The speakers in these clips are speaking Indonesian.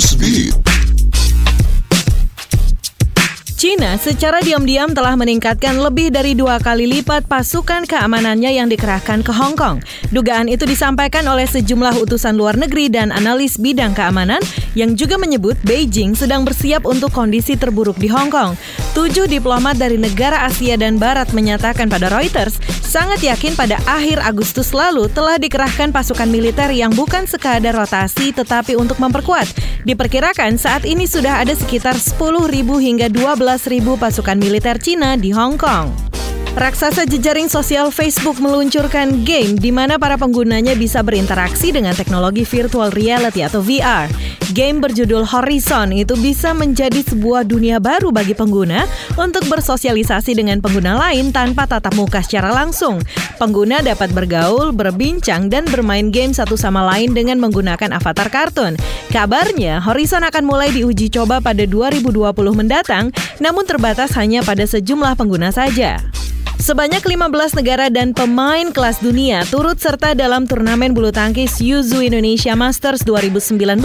Newsbeat. China secara diam-diam telah meningkatkan lebih dari dua kali lipat pasukan keamanannya yang dikerahkan ke Hong Kong. Dugaan itu disampaikan oleh sejumlah utusan luar negeri dan analis bidang keamanan yang juga menyebut Beijing sedang bersiap untuk kondisi terburuk di Hong Kong. Tujuh diplomat dari negara Asia dan Barat menyatakan pada Reuters sangat yakin pada akhir Agustus lalu telah dikerahkan pasukan militer yang bukan sekadar rotasi tetapi untuk memperkuat. Diperkirakan saat ini sudah ada sekitar 10.000 hingga 12 ribu pasukan militer Cina di Hong Kong. Raksasa jejaring sosial Facebook meluncurkan game di mana para penggunanya bisa berinteraksi dengan teknologi virtual reality atau VR. Game berjudul Horizon itu bisa menjadi sebuah dunia baru bagi pengguna untuk bersosialisasi dengan pengguna lain tanpa tatap muka secara langsung. Pengguna dapat bergaul, berbincang, dan bermain game satu sama lain dengan menggunakan avatar kartun. Kabarnya, Horizon akan mulai diuji coba pada 2020 mendatang, namun terbatas hanya pada sejumlah pengguna saja. Sebanyak 15 negara dan pemain kelas dunia turut serta dalam turnamen bulu tangkis Yuzu Indonesia Masters 2019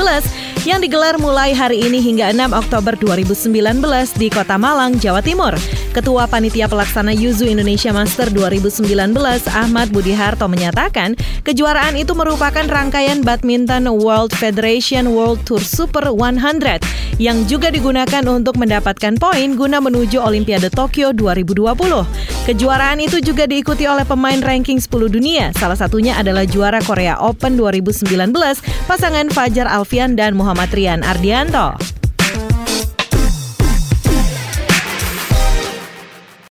yang digelar mulai hari ini hingga 6 Oktober 2019 di Kota Malang, Jawa Timur. Ketua Panitia Pelaksana Yuzu Indonesia Master 2019 Ahmad Budi Harto menyatakan, kejuaraan itu merupakan rangkaian badminton World Federation World Tour Super 100 yang juga digunakan untuk mendapatkan poin guna menuju Olimpiade Tokyo 2020. Kejuaraan itu juga diikuti oleh pemain ranking 10 dunia. Salah satunya adalah juara Korea Open 2019, pasangan Fajar Alfian dan Muhammad Rian Ardianto.